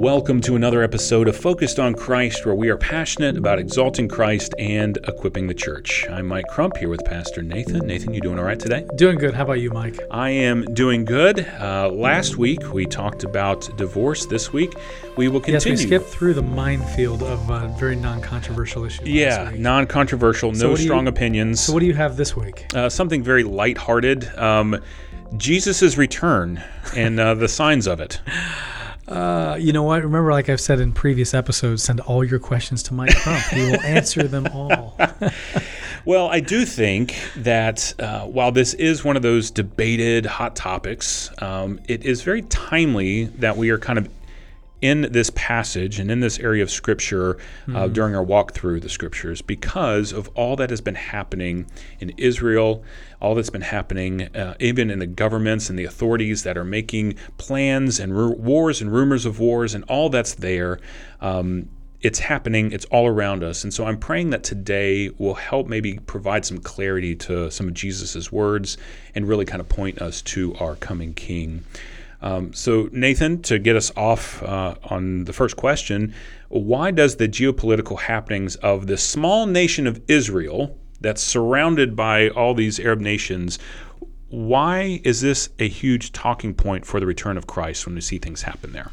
Welcome to another episode of Focused on Christ, where we are passionate about exalting Christ and equipping the church. I'm Mike Crump here with Pastor Nathan. Nathan, you doing all right today? Doing good. How about you, Mike? I am doing good. Uh, last week we talked about divorce. This week we will continue. Yes, we skipped through the minefield of uh, very non-controversial issues. Yeah, non-controversial, so no strong you, opinions. So what do you have this week? Uh, something very lighthearted. Um, Jesus' return and uh, the signs of it. Uh, you know what? Remember, like I've said in previous episodes, send all your questions to Mike Crump. he will answer them all. well, I do think that uh, while this is one of those debated hot topics, um, it is very timely that we are kind of in this passage and in this area of scripture uh, mm-hmm. during our walk through the scriptures because of all that has been happening in Israel, all that's been happening uh, even in the governments and the authorities that are making plans and ru- wars and rumors of wars and all that's there. Um, it's happening, it's all around us. And so I'm praying that today will help maybe provide some clarity to some of Jesus' words and really kind of point us to our coming King. Um, so, Nathan, to get us off uh, on the first question, why does the geopolitical happenings of this small nation of Israel that's surrounded by all these Arab nations, why is this a huge talking point for the return of Christ when we see things happen there?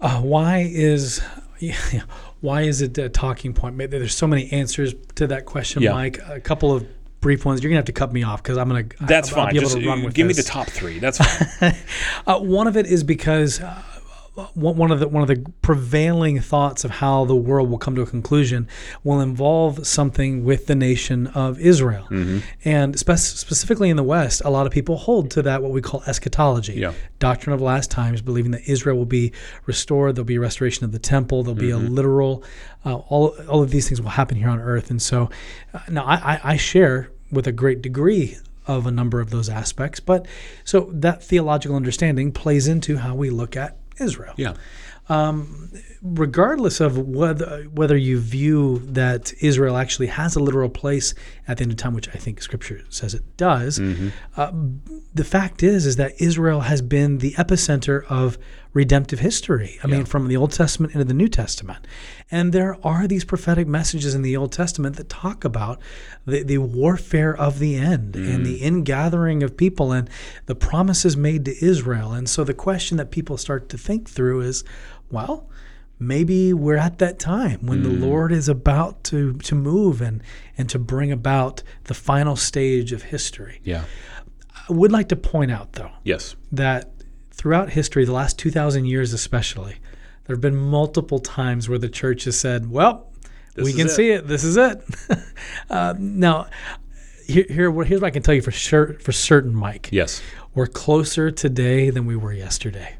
Uh, why is why is it a talking point? There's so many answers to that question, yeah. Mike. A couple of brief ones. You're gonna have to cut me off because I'm gonna. That's I'll, fine. I'll be able Just to run with give this. me the top three. That's fine. uh, one of it is because uh, one of the one of the prevailing thoughts of how the world will come to a conclusion will involve something with the nation of Israel, mm-hmm. and spe- specifically in the West, a lot of people hold to that what we call eschatology, yeah. doctrine of last times, believing that Israel will be restored, there'll be a restoration of the temple, there'll be mm-hmm. a literal, uh, all all of these things will happen here on earth, and so uh, now I, I, I share with a great degree of a number of those aspects. But so that theological understanding plays into how we look at Israel. Yeah. Um, regardless of whether whether you view that Israel actually has a literal place at the end of time, which I think Scripture says it does, mm-hmm. uh, the fact is is that Israel has been the epicenter of redemptive history. I yeah. mean, from the Old Testament into the New Testament, and there are these prophetic messages in the Old Testament that talk about the, the warfare of the end mm. and the ingathering of people and the promises made to Israel. And so the question that people start to think through is, well, maybe we're at that time when mm. the Lord is about to to move and and to bring about the final stage of history. Yeah. I would like to point out though. Yes. That throughout history, the last 2000 years especially, there have been multiple times where the church has said, "Well, this we can it. see it. This is it." uh, now, here, here, here's what I can tell you for sure, for certain, Mike. Yes, we're closer today than we were yesterday.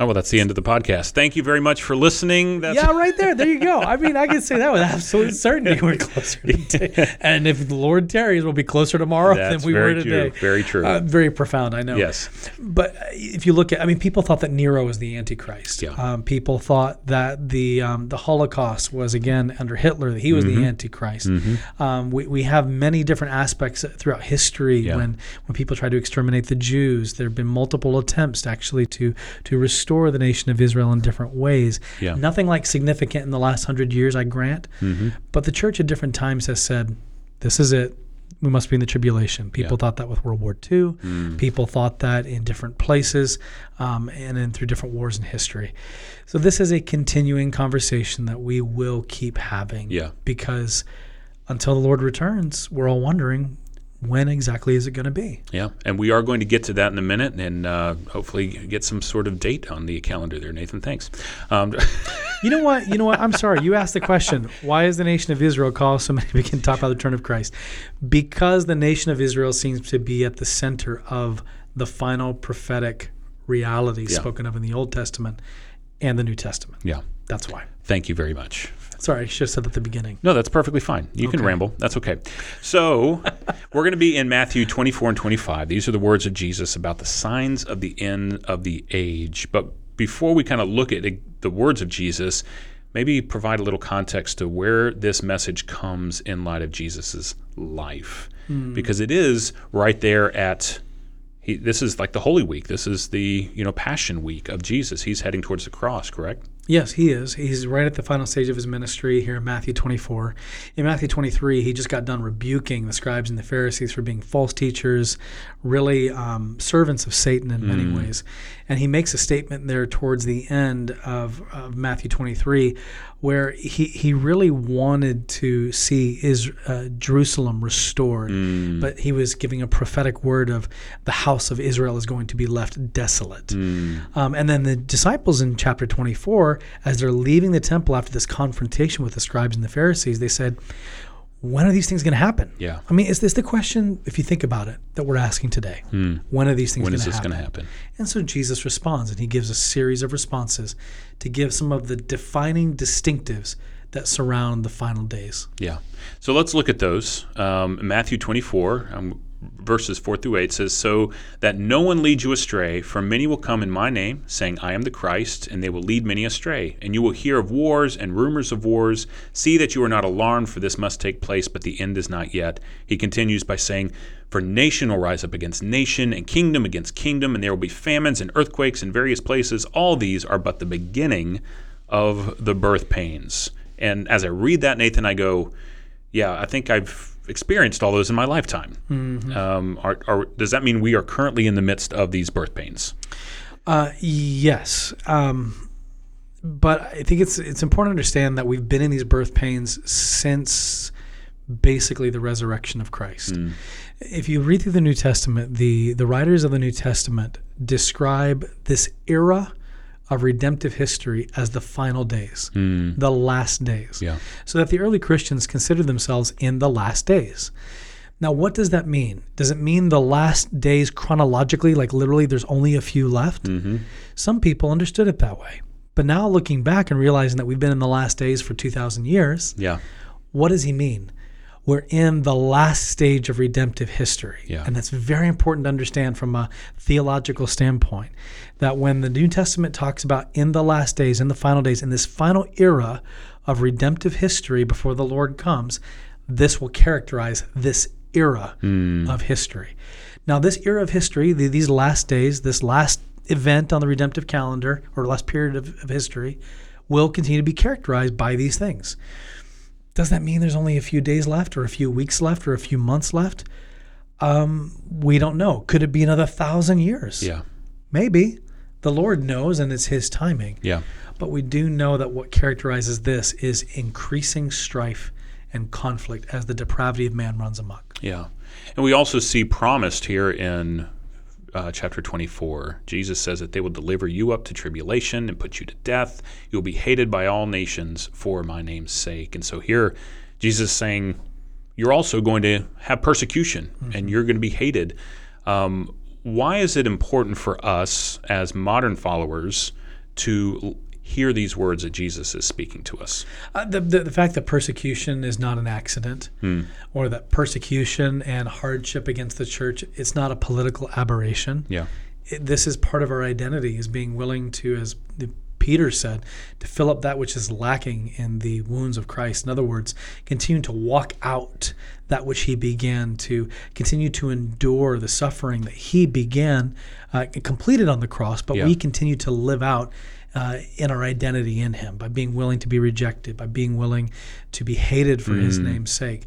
Oh well, that's the end of the podcast. Thank you very much for listening. That's yeah, right there. There you go. I mean, I can say that with absolute certainty. We're closer today, and if the Lord tarries, we'll be closer tomorrow that's than we were today. True. Very true. Uh, very profound. I know. Yes. But if you look at, I mean, people thought that Nero was the Antichrist. Yeah. Um, people thought that the um, the Holocaust was again under Hitler. That he was mm-hmm. the Antichrist. Mm-hmm. Um, we we have many different aspects throughout history yeah. when when people try to exterminate the Jews. There have been multiple attempts actually to to restore the nation of Israel in different ways. Yeah. Nothing like significant in the last hundred years, I grant. Mm-hmm. But the church at different times has said, this is it. We must be in the tribulation. People yeah. thought that with World War II. Mm. People thought that in different places um, and in through different wars in history. So this is a continuing conversation that we will keep having. Yeah. Because until the Lord returns, we're all wondering when exactly is it going to be? Yeah, and we are going to get to that in a minute, and uh, hopefully get some sort of date on the calendar there, Nathan. Thanks. Um, you know what? You know what? I'm sorry. You asked the question. Why is the nation of Israel called so many? We can talk about the return of Christ because the nation of Israel seems to be at the center of the final prophetic reality yeah. spoken of in the Old Testament and the New Testament. Yeah, that's why. Thank you very much. Sorry, I should have said at the beginning. No, that's perfectly fine. You okay. can ramble. That's okay. So, we're going to be in Matthew 24 and 25. These are the words of Jesus about the signs of the end of the age. But before we kind of look at the words of Jesus, maybe provide a little context to where this message comes in light of Jesus' life. Mm. Because it is right there at he, this is like the Holy Week. This is the you know Passion Week of Jesus. He's heading towards the cross, correct? Yes, he is. He's right at the final stage of his ministry here in Matthew 24. In Matthew 23, he just got done rebuking the scribes and the Pharisees for being false teachers, really um, servants of Satan in many ways. And he makes a statement there towards the end of, of Matthew 23 where he, he really wanted to see is, uh, Jerusalem restored, but he was giving a prophetic word of the house of Israel is going to be left desolate. Um, and then the disciples in chapter 24, as they're leaving the temple after this confrontation with the scribes and the Pharisees, they said, when are these things going to happen? Yeah. I mean, is this the question, if you think about it, that we're asking today? When are these things When going is to this going to happen? And so Jesus responds, and he gives a series of responses to give some of the defining distinctives that surround the final days. Yeah. So let's look at those. Um, Matthew 24, um, verses 4 through 8 says, So that no one leads you astray, for many will come in my name, saying, I am the Christ, and they will lead many astray. And you will hear of wars and rumors of wars. See that you are not alarmed, for this must take place, but the end is not yet. He continues by saying, For nation will rise up against nation, and kingdom against kingdom, and there will be famines and earthquakes in various places. All these are but the beginning of the birth pains. And as I read that, Nathan, I go, yeah, I think I've experienced all those in my lifetime. Um, are, are, does that mean we are currently in the midst of these birth pains? Uh, yes. Um, but I think it's it's important to understand that we've been in these birth pains since basically the resurrection of Christ. If you read through the New Testament, the the writers of the New Testament describe this era of redemptive history as the final days, hmm. the last days. Yeah. So that the early Christians considered themselves in the last days. Now, what does that mean? Does it mean the last days chronologically, like literally there's only a few left? Mm-hmm. Some people understood it that way. But now looking back and realizing that we've been in the last days for 2,000 years, Yeah. what does he mean? We're in the last stage of redemptive history. Yeah. And that's very important to understand from a theological standpoint. That when the New Testament talks about in the last days, in the final days, in this final era of redemptive history before the Lord comes, this will characterize this era hmm. of history. Now, this era of history, the, these last days, this last event on the redemptive calendar or last period of, of history, will continue to be characterized by these things. Does that mean there's only a few days left, or a few weeks left, or a few months left? Um, we don't know. Could it be another thousand years? Yeah. Maybe. The Lord knows, and it's His timing. Yeah. But we do know that what characterizes this is increasing strife and conflict as the depravity of man runs amok. Yeah. And we also see promised here in uh, chapter 24. Jesus says that they will deliver you up to tribulation and put you to death. You'll be hated by all nations for my name's sake. And so here, Jesus is saying, you're also going to have persecution and you're going to be hated. Um, why is it important for us as modern followers to hear these words that Jesus is speaking to us? Uh, the, the, the fact that persecution is not an accident, or that persecution and hardship against the church, it's not a political aberration. Yeah. it, this is part of our identity is being willing to as the peter said to fill up that which is lacking in the wounds of christ in other words continue to walk out that which he began to continue to endure the suffering that he began uh, completed on the cross but Yeah. we continue to live out uh, in our identity in him by being willing to be rejected by being willing to be hated for his name's sake.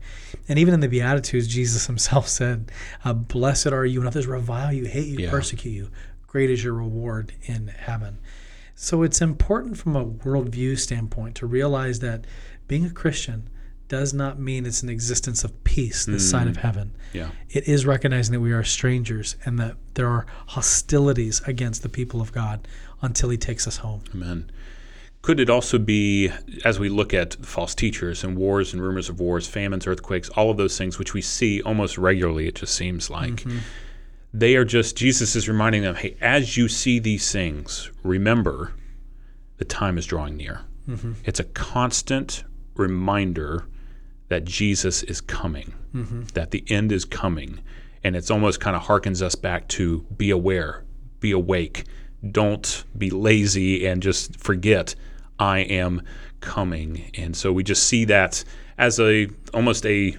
And even in the beatitudes jesus himself said uh, blessed are you when others revile you hate you Yeah. persecute you. Great is your reward in heaven. So it's important from a worldview standpoint to realize that being a christian does not mean it's an existence of peace this side of mm. heaven Yeah. it is recognizing that we are strangers and that there are hostilities against the people of God until He takes us home. Amen. Could it also be, as we look at false teachers and wars and rumors of wars, famines, earthquakes, all of those things, which we see almost regularly, it just seems like, mm-hmm. they are just, Jesus is reminding them, hey, as you see these things, remember the time is drawing near. Mm-hmm. It's a constant reminder that Jesus is coming, mm-hmm. that the end is coming. And it's almost kind of harkens us back to be aware, be awake, don't be lazy and just forget I am coming. And so we just see that as a almost a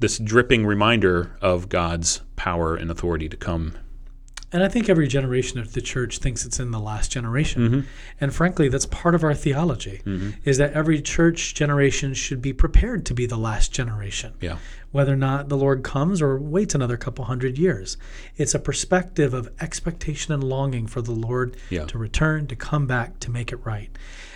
this dripping reminder of God's power and authority to come. And I think every generation of the church thinks it's in the last generation. Mm-hmm. And frankly, that's part of our theology is that every church generation should be prepared to be the last generation. Yeah. Whether or not the Lord comes or waits another couple hundred years. It's a perspective of expectation and longing for the Lord Yeah. to return, to come back, to make it right.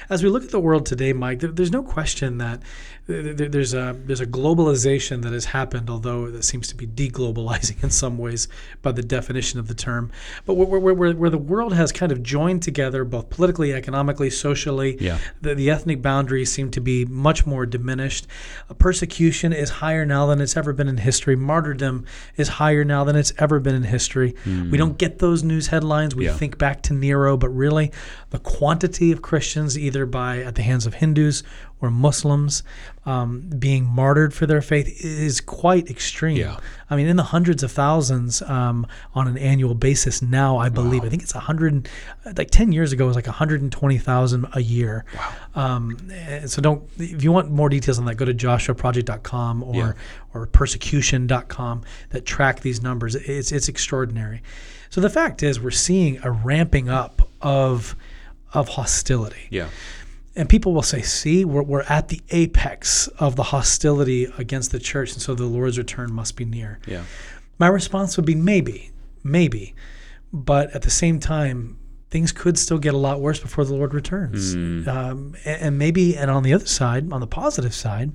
As we look at the world today, Mike, there's no question that th- th- there's a there's a globalization that has happened, although it seems to be deglobalizing in some ways by the definition of the term. But where, where, where, where the world has kind of joined together, both politically, economically, socially, Yeah. the, the ethnic boundaries seem to be much more diminished. Uh, persecution is higher now than it's ever been in history. Martyrdom is higher now than it's ever been in history. We hmm. don't get those news headlines. We Yeah. think back to Nero, but really, the quantity of Christians, either by at the hands of Hindus or Muslims, um, being martyred for their faith is quite extreme. Yeah. I mean, in the hundreds of thousands um, on an annual basis now, I believe. I think it's a hundred, like 10 years ago, it was like 120,000 a year. Wow. Um, so don't, if you want more details on that, go to joshuaproject.com or, Yeah. or persecution.com that track these numbers. It's, it's extraordinary. So the fact is, we're seeing a ramping up of, of hostility. Yeah. And people will say, see, we're, we're at the apex of the hostility against the church, and so the Lord's return must be near. Yeah. My response would be maybe, maybe. But at the same time, things could still get a lot worse before the Lord returns. Um, and, and maybe, and on the other side, on the positive side,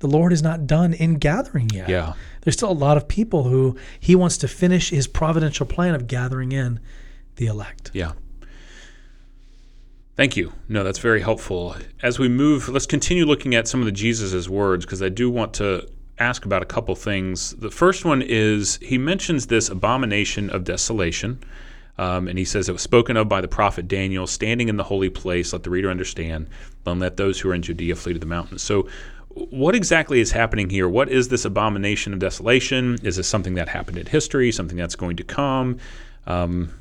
the Lord is not done in gathering yet. Yeah. There's still a lot of people who he wants to finish his providential plan of gathering in the elect. Yeah. Thank you. No, that's very helpful. As we move, let's continue looking at some of the Jesus's words because I do want to ask about a couple things. The first one is he mentions this abomination of desolation. Um, and he says it was spoken of by the prophet Daniel, standing in the holy place. Let the reader understand. And let those who are in Judea flee to the mountains. So, what exactly is happening here? What is this abomination of desolation? Is this something that happened in history? Something that's going to come? Um,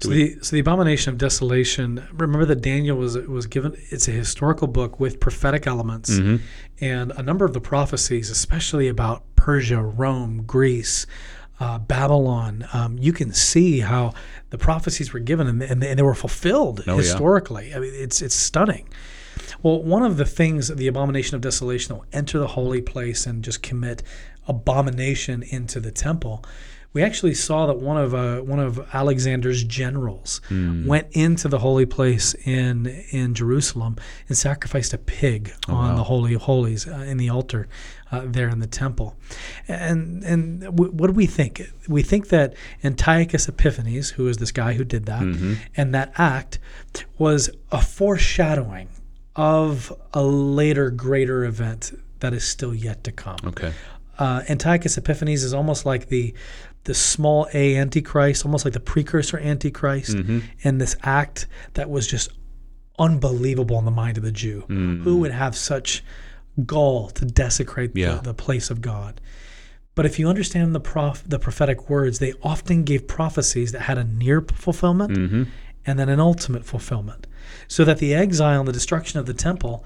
So the so the abomination of desolation. Remember that Daniel was was given. It's a historical book with prophetic elements, and a number of the prophecies, especially about Persia, Rome, Greece, uh, Babylon. Um, you can see how the prophecies were given and, and, they, and they were fulfilled Oh, yeah. historically. I mean, it's it's stunning. Well, one of the things, the abomination of desolation, will enter the holy place and just commit abomination into the temple. We actually saw that one of uh, one of Alexander's generals went into the holy place in in Jerusalem and sacrificed a pig on the holy of holies uh, in the altar uh, there in the temple. And and w- what do we think? We think that Antiochus Epiphanes, who is this guy who did that, and that act was a foreshadowing of a later greater event that is still yet to come. okay. Uh, Antiochus Epiphanes is almost like the the small a antichrist, almost like the precursor antichrist, mm-hmm. and this act that was just unbelievable in the mind of the Jew. Mm. Who would have such gall to desecrate Yeah. the, the place of God? But if you understand the prof, the prophetic words, they often gave prophecies that had a near fulfillment mm-hmm. and then an ultimate fulfillment. So that the exile and the destruction of the temple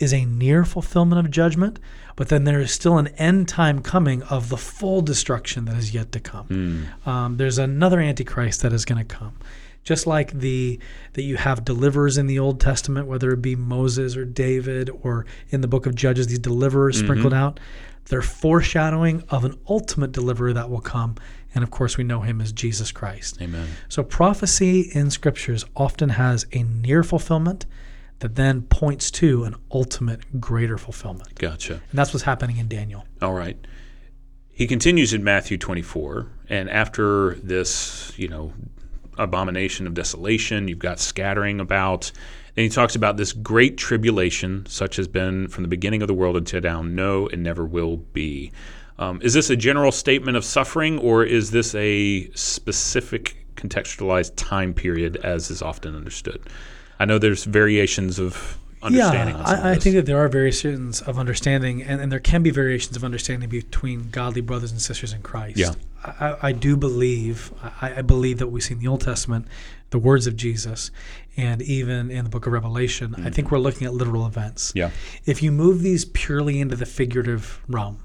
is a near fulfillment of judgment, but then there is still an end time coming of the full destruction that is yet to come. Um, there's another antichrist that is going to come. Just like the that you have deliverers in the Old Testament, whether it be Moses or David or in the book of Judges, these deliverers sprinkled out, they're foreshadowing of an ultimate deliverer that will come. And of course, we know him as Jesus Christ. Amen. So prophecy in scriptures often has a near fulfillment that then points to an ultimate greater fulfillment. Gotcha. And that's what's happening in Daniel. All right. He continues in Matthew 24, and after this, you know, abomination of desolation, you've got scattering about. And he talks about this great tribulation, such has been from the beginning of the world until now, no, and never will be. Um, is this a general statement of suffering, or is this a specific contextualized time period, as is often understood? I know there's variations of understanding yeah, on some of I, I think that there are variations of understanding, and, and there can be variations of understanding between godly brothers and sisters in Christ. Yeah. I, I- do believe, I, I believe that we see in the Old Testament the words of Jesus, and even in the book of Revelation, I mm. think we're looking at literal events. yeah. If you move these purely into the figurative realm,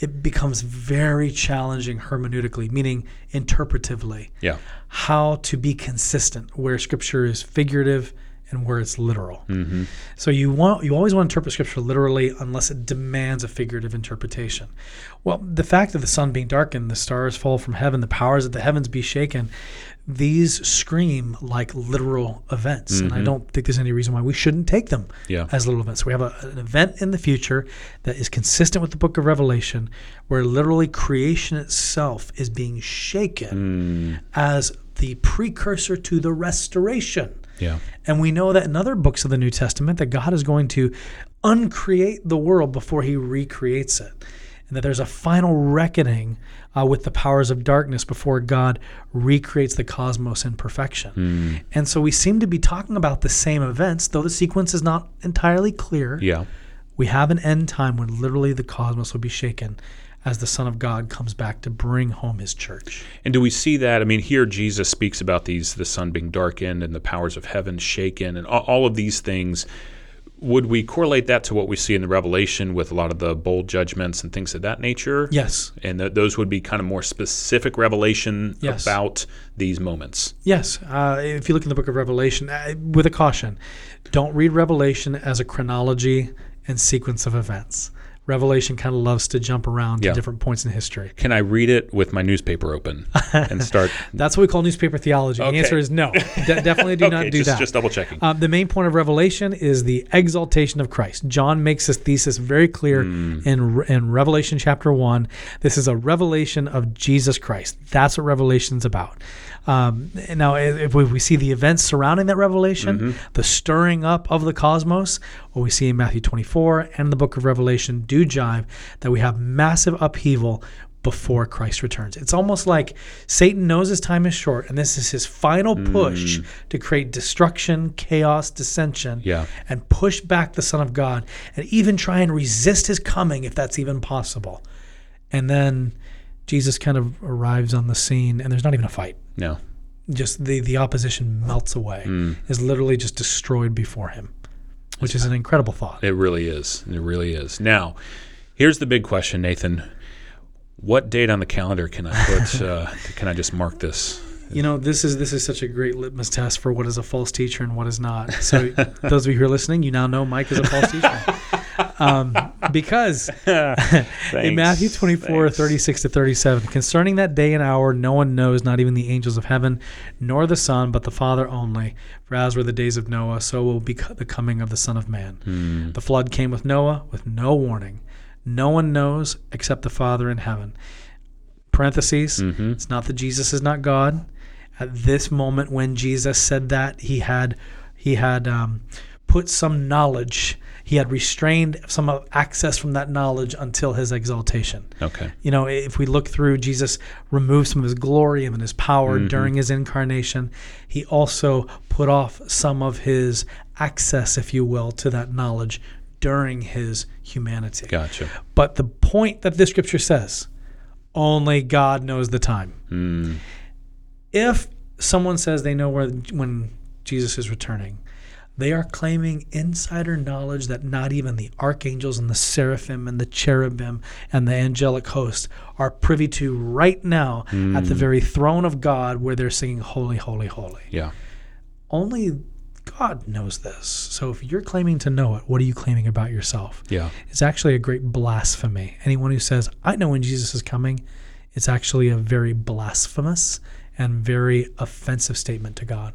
it becomes very challenging hermeneutically, meaning interpretively, Yeah. how to be consistent where scripture is figurative and where it's literal. Mm-hmm. So you want you always want to interpret scripture literally unless it demands a figurative interpretation. Well, the fact of the sun being darkened, the stars fall from heaven, the powers of the heavens be shaken, these scream like literal events, and I don't think there's any reason why we shouldn't take them Yeah. as literal events. We have a, an event in the future that is consistent with the book of Revelation, where literally creation itself is being shaken as the precursor to the restoration. Yeah. And we know that in other books of the New Testament that God is going to uncreate the world before he recreates it. And that there's a final reckoning uh, with the powers of darkness before God recreates the cosmos in perfection. And so we seem to be talking about the same events, though the sequence is not entirely clear. Yeah. We have an end time when literally the cosmos will be shaken as the Son of God comes back to bring home his church. And do we see that? I mean, here Jesus speaks about these the sun being darkened and the powers of heaven shaken and all, of these things. Would we correlate that to what we see in the Revelation with a lot of the bowl judgments and things of that nature? Yes. And th- those would be kind of more specific revelation Yes. about these moments. Yes, uh, if you look in the book of Revelation, uh, with a caution, don't read Revelation as a chronology and sequence of events. Revelation kind of loves to jump around Yeah. to different points in history. Can I read it with my newspaper open and start? That's what we call newspaper theology. Okay. The answer is no. De- definitely do okay, not do just, that. just double checking. Uh, the main point of Revelation is the exaltation of Christ. John makes this thesis very clear Hmm. in in Revelation chapter one. This is a revelation of Jesus Christ. That's what Revelation's about. Um, now, if we, we see the events surrounding that revelation, Mm-hmm. the stirring up of the cosmos, what we see in Matthew 24 and the book of Revelation do jive that we have massive upheaval before Christ returns. It's almost like Satan knows his time is short, and this is his final push to create destruction, chaos, dissension, Yeah. and push back the Son of God, and even try and resist his coming if that's even possible. And then Jesus kind of arrives on the scene, and there's not even a fight. no. Just the, the opposition melts away, is literally just destroyed before him, which is an incredible thought. It really is. It really is. Now, here's the big question, Nathan. What date on the calendar can I put? uh, can I just mark this? You know, this is this is such a great litmus test for what is a false teacher and what is not. So, those of you who are listening, you now know Mike is a false teacher. Um, because in Matthew 24, Thanks. 36 to 37, concerning that day and hour, no one knows, not even the angels of heaven, nor the Son, but the Father only. For as were the days of Noah, so will be the coming of the Son of Man. Hmm. The flood came with Noah with no warning. No one knows except the Father in heaven. Parentheses, Mm-hmm. it's not that Jesus is not God. At this moment when Jesus said that, he had he had um, put some knowledge, he had restrained some of access from that knowledge until his exaltation. Okay. You know, if we look through, Jesus removed some of his glory and his power Mm-hmm. during his incarnation. He also put off some of his access, if you will, to that knowledge during his humanity. Gotcha. But the point that this scripture says, only God knows the time. Mm. If someone says they know where when Jesus is returning, they are claiming insider knowledge that not even the archangels and the seraphim and the cherubim and the angelic host are privy to right now at the hmm. very throne of God where they're singing holy holy holy. Yeah. Only God knows this. So if you're claiming to know it, what are you claiming about yourself? Yeah. It's actually a great blasphemy. Anyone who says, I know when Jesus is coming, it's actually a very blasphemous and very offensive statement to God.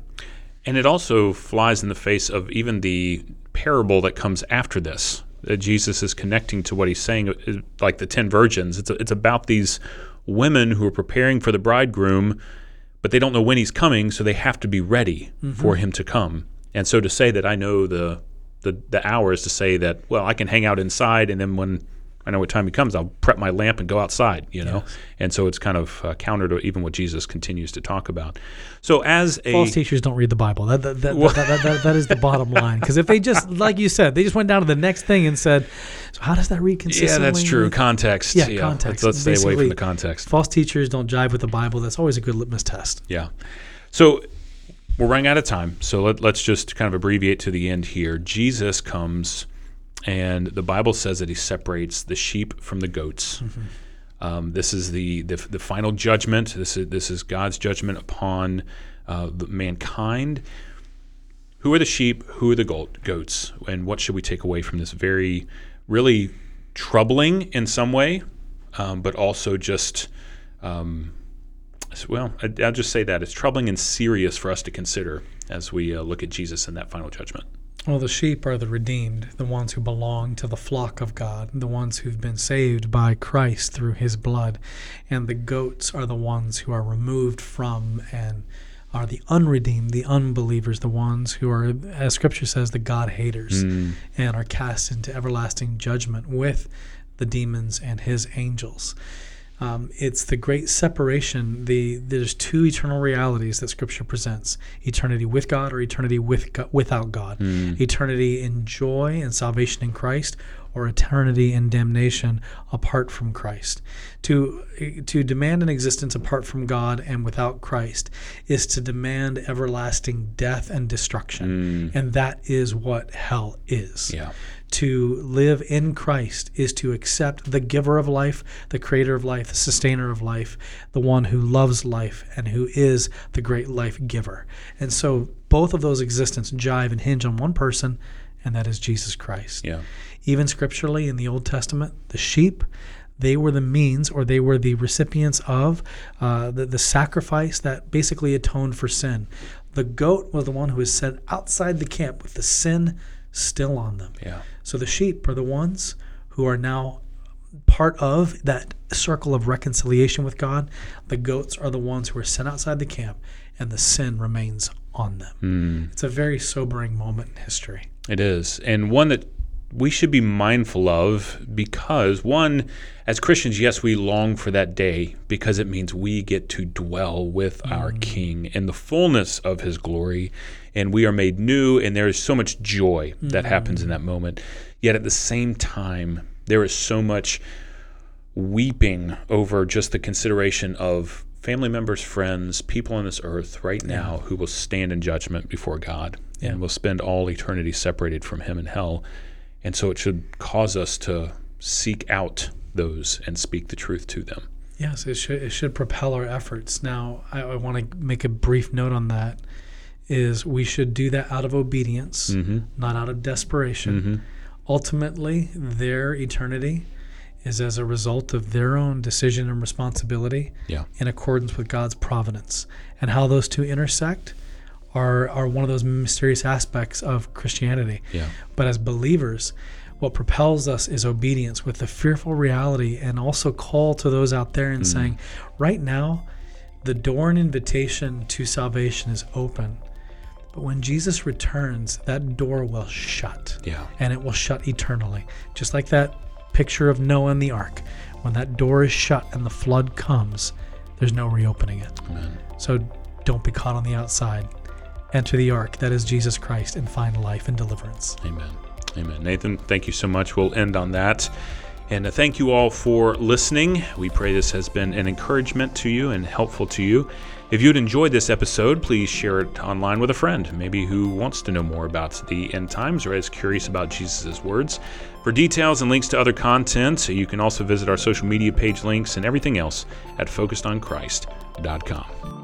And it also flies in the face of even the parable that comes after this. That Jesus is connecting to what he's saying, uh, like the ten virgins. It's it's about these women who are preparing for the bridegroom, but they don't know when he's coming, so they have to be ready for him to come. And so to say that I know the the the hours to say that well I can hang out inside, and then when I know what time he comes, I'll prep my lamp and go outside. You know, and so it's kind of uh, counter to even what Jesus continues to talk about. So as a False teachers don't read the Bible. That, that, that, that, that, that, that is the bottom line. Because if they just, like you said, they just went down to the next thing and said, so how does that read consistently?" Yeah, that's true. Context. Yeah, Let's, context. let's stay away from the context. False teachers don't jive with the Bible. That's always a good litmus test. Yeah. So we're running out of time. So let, let's just kind of abbreviate to the end here. Jesus comes And the Bible says that he separates the sheep from the goats. Um, this is the, the the final judgment. This is this is God's judgment upon uh, the mankind. Who are the sheep? Who are the goat, goats? And what should we take away from this very, really troubling in some way, um, but also just, um, well, I, I'll just say that it's troubling and serious for us to consider as we uh, look at Jesus in that final judgment. Well, the sheep are the redeemed, the ones who belong to the flock of God, the ones who've been saved by Christ through his blood. And the goats are the ones who are removed from and are the unredeemed, the unbelievers, the ones who are, as scripture says, the God haters Mm. and are cast into everlasting judgment with the demons and his angels. Um, it's the great separation. The there's two eternal realities that Scripture presents: eternity with God or eternity with Go- without God. Eternity in joy and salvation in Christ, or eternity in damnation apart from Christ. To to demand an existence apart from God and without Christ is to demand everlasting death and destruction, and that is what hell is Yeah. To live in Christ is to accept the giver of life, the creator of life, the sustainer of life, the one who loves life and who is the great life giver. And so both of those existence jive and hinge on one person, and that is Jesus Christ. Yeah. Even scripturally in the Old Testament, the sheep, they were the means or they were the recipients of uh, the, the sacrifice that basically atoned for sin. The goat was the one who was set outside the camp with the sin still on them. Yeah. So the sheep are the ones who are now part of that circle of reconciliation with God. The goats are the ones who are sent outside the camp and the sin remains on them. Hmm. It's a very sobering moment in history. It is, and one that we should be mindful of because, one, as Christians, yes, we long for that day because it means we get to dwell with our hmm. King in the fullness of his glory, and we are made new, and there is so much joy that mm-hmm. happens in that moment. Yet at the same time, there is so much weeping over just the consideration of family members, friends, people on this earth right now who will stand in judgment before God and will spend all eternity separated from Him in hell. And so it should cause us to seek out those and speak the truth to them. Yes, it should it should propel our efforts. Now, I, I want to make a brief note on that. Is we should do that out of obedience, mm-hmm. not out of desperation. Mm-hmm. Ultimately, their eternity is as a result of their own decision and responsibility Yeah. in accordance with God's providence. And how those two intersect are are one of those mysterious aspects of Christianity. Yeah. But as believers, what propels us is obedience with the fearful reality and also call to those out there and mm. saying, right now, the door and invitation to salvation is open. But when Jesus returns, that door will shut. Yeah. And it will shut eternally. Just like that picture of Noah and the ark. When that door is shut and the flood comes, there's no reopening it. Amen. So don't be caught on the outside. Enter the ark, that is Jesus Christ, and find life and deliverance. Amen. Amen. Nathan, thank you so much. We'll end on that. And uh, thank you all for listening. We pray this has been an encouragement to you and helpful to you. If you'd enjoyed this episode, please share it online with a friend, maybe who wants to know more about the end times or is curious about Jesus' words. For details and links to other content, you can also visit our social media page links and everything else at focusedonchrist.com.